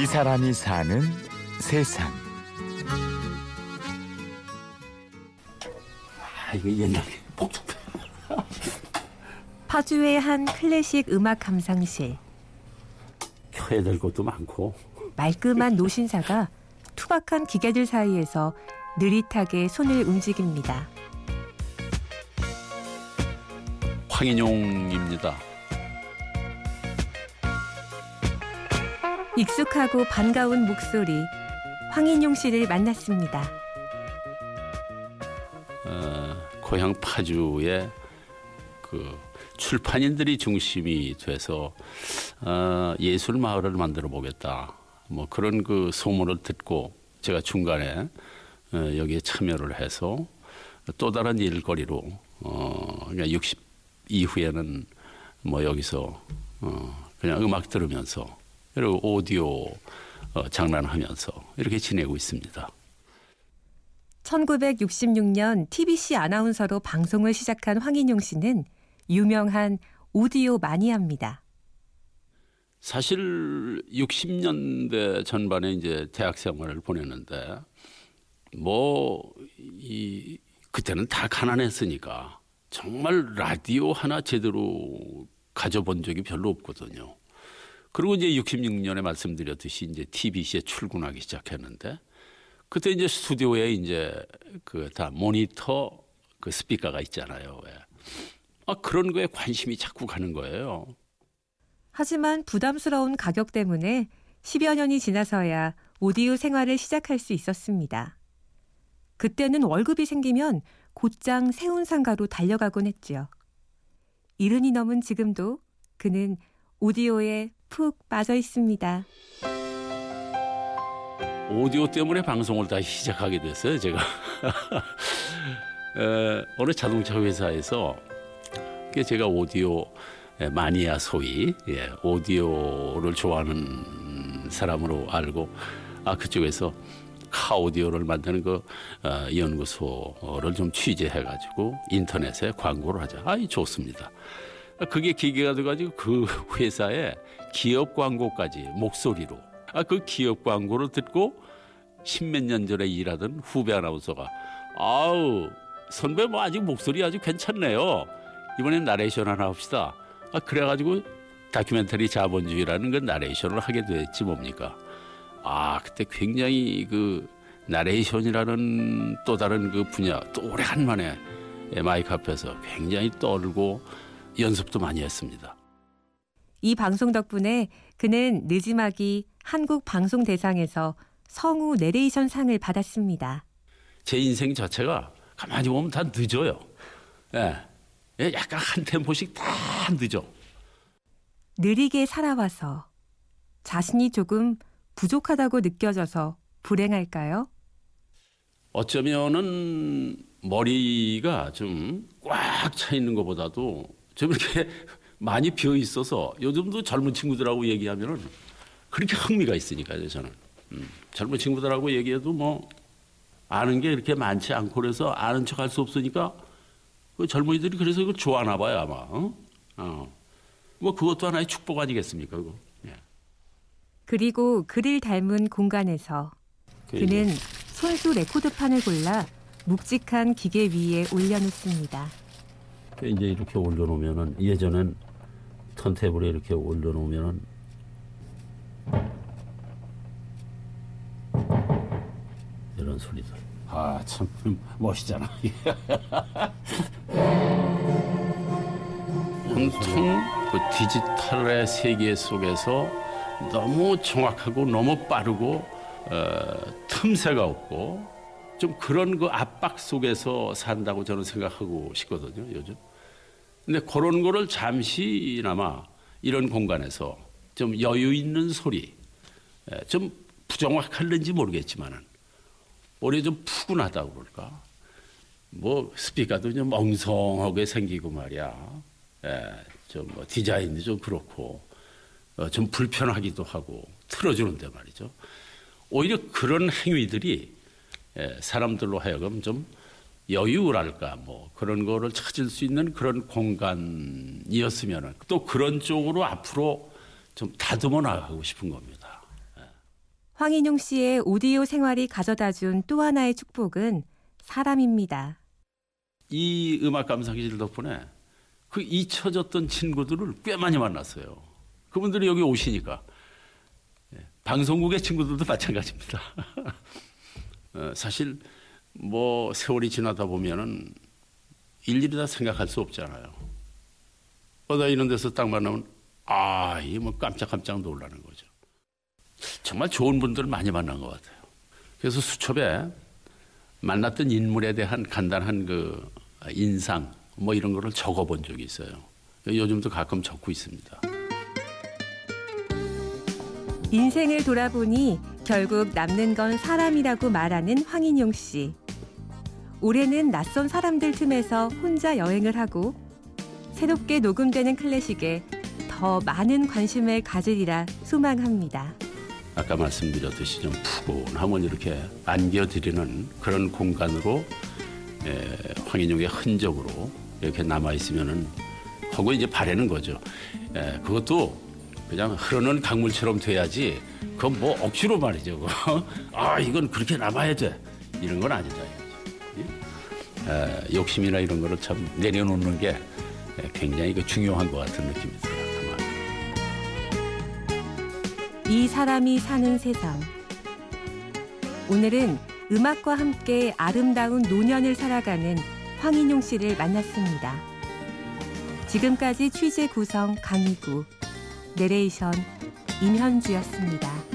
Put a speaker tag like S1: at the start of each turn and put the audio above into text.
S1: 이 사람이 사는 세상.
S2: 아, 이거 옛날에 복잡해.
S3: 파주의 한 클래식 음악 감상실.
S2: 켜야 될 것도 많고.
S3: 말끔한 노신사가 투박한 기계들 사이에서 느릿하게 손을 움직입니다.
S2: 황인용입니다.
S3: 익숙하고 반가운 목소리 황인용 씨를 만났습니다.
S2: 어, 고향 파주의 그 출판인들이 중심이 돼서 어, 예술 마을을 만들어 보겠다. 뭐 그런 그 소문을 듣고 제가 중간에 어, 여기에 참여를 해서 또 다른 일거리로 어, 그냥 60 이후에는 뭐 여기서 어, 그냥 음악 들으면서 그리고 오디오 어, 장난하면서 이렇게 지내고 있습니다.
S3: 1966년 TBC 아나운서로 방송을 시작한 황인용 씨는 유명한 오디오 마니아입니다.
S2: 사실 60년대 전반에 이제 대학 생활을 보냈는데 뭐 이 그때는 다 가난했으니까 정말 라디오 하나 제대로 가져본 적이 별로 없거든요. 그리고 이제 66년에 말씀드렸듯이 이제 TBC에 출근하기 시작했는데 그때 이제 스튜디오에 이제 그 다 모니터 그 스피커가 있잖아요. 왜. 아 그런 거에 관심이 자꾸 가는 거예요.
S3: 하지만 부담스러운 가격 때문에 10여 년이 지나서야 오디오 생활을 시작할 수 있었습니다. 그때는 월급이 생기면 곧장 세운 상가로 달려가곤 했지요. 이른이 넘은 지금도 그는 오디오에 푹 빠져 있습니다.
S2: 오디오 때문에 방송을 다시 시작하게 됐어요, 제가. 에, 어느 자동차 회사에서 그 제가 오디오 마니아 소위 예, 오디오를 좋아하는 사람으로 알고 아 그쪽에서 카 오디오를 만드는 그 어, 연구소를 좀 취재해 가지고 인터넷에 광고를 하자. 아이 좋습니다. 그게 기계가 돼가지고 그 회사에 기업 광고까지 목소리로 아 그 기업 광고를 듣고 십몇 년 전에 일하던 후배 아나운서가 아우 선배 뭐 아직 목소리 아주 괜찮네요. 이번엔 나레이션 하나 합시다. 아 그래가지고 다큐멘터리 자본주의라는 그 나레이션을 하게 됐지 뭡니까. 아 그때 굉장히 그 나레이션이라는 또 다른 그 분야 또 오래간만에 마이크 앞에서 굉장히 떨고 연습도 많이 했습니다.
S3: 이 방송 덕분에 그는 늦지막이 한국 방송 대상에서 성우 내레이션 상을 받았습니다.
S2: 제 인생 자체가 가만히 보면 다 늦어요. 예. 예, 약간 한 템포씩 다 늦어.
S3: 느리게 살아와서 자신이 조금 부족하다고 느껴져서 불행할까요?
S2: 어쩌면은 머리가 좀 꽉 차 있는 것보다도 좀 이렇게 많이 비어 있어서 요즘도 젊은 친구들하고 얘기하면은 그렇게 흥미가 있으니까요, 저는. 음, 젊은 친구들하고 얘기해도 뭐 아는 게 그렇게 많지 않고 그래서 아는 척 할 수 없으니까 그 젊은이들이 그래서 이걸 좋아하나 봐요, 아마. 어? 어. 뭐 그것도 하나의 축복 아니겠습니까, 그거. 예.
S3: 그리고 그를 닮은 공간에서 그는 손수 레코드판을 골라 묵직한 기계 위에 올려놓습니다.
S2: 이제 이렇게 올려놓으면은 예전엔 턴테이블에 이렇게 올려놓으면은 이런 소리들. 아참 멋있잖아. 온통 그 디지털의 세계 속에서 너무 정확하고 너무 빠르고 어, 틈새가 없고 좀 그런 그 압박 속에서 산다고 저는 생각하고 싶거든요 요즘. 근데 그런 거를 잠시나마 이런 공간에서 좀 여유 있는 소리, 좀 부정확할는지 모르겠지만은 오히려 좀 푸근하다고 그럴까. 뭐 스피커도 좀 엉성하게 생기고 말이야. 좀뭐 디자인도 좀 그렇고 어, 좀 불편하기도 하고 틀어주는데 말이죠. 오히려 그런 행위들이 사람들로 하여금 좀 여유랄까 뭐 그런 거를 찾을 수 있는 그런 공간이었으면 또 그런 쪽으로 앞으로 좀 다듬어 나가고 싶은 겁니다.
S3: 황인용 씨의 오디오 생활이 가져다 준 또 하나의 축복은 사람입니다.
S2: 이 음악 감상기질 덕분에 그 잊혀졌던 친구들을 꽤 많이 만났어요. 그분들이 여기 오시니까 예, 방송국의 친구들도 마찬가지입니다. 어, 사실 뭐 세월이 지나다 보면은 일일이 다 생각할 수 없잖아요. 어다 이런 데서 딱 만나면 아, 이게 뭐 깜짝깜짝 놀라는 거죠. 정말 좋은 분들을 많이 만난 것 같아요. 그래서 수첩에 만났던 인물에 대한 간단한 그 인상 뭐 이런 거를 적어 본 적이 있어요. 요즘도 가끔 적고 있습니다.
S3: 인생을 돌아보니 결국 남는 건 사람이라고 말하는 황인용 씨. 올해는 낯선 사람들 틈에서 혼자 여행을 하고 새롭게 녹음되는 클래식에 더 많은 관심을 가지리라 소망합니다.
S2: 아까 말씀드렸듯이 좀 푸근함을 이렇게 안겨드리는 그런 공간으로 에, 황인용의 흔적으로 이렇게 남아 있으면은 하고 이제 바라는 거죠. 에, 그것도 그냥 흐르는 강물처럼 돼야지. 그건 뭐 억지로 말이죠. 아 이건 그렇게 남아야 돼. 이런 건. 에, 욕심이나 이런 거를 참 내려놓는 게 에, 굉장히 그 중요한 것 같은 느낌이 들어요.
S3: 이 사람이 사는 세상. 오늘은 음악과 함께 아름다운 노년을 살아가는 황인용 씨를 만났습니다. 지금까지 취재 구성 강희구, 내레이션 임현주였습니다.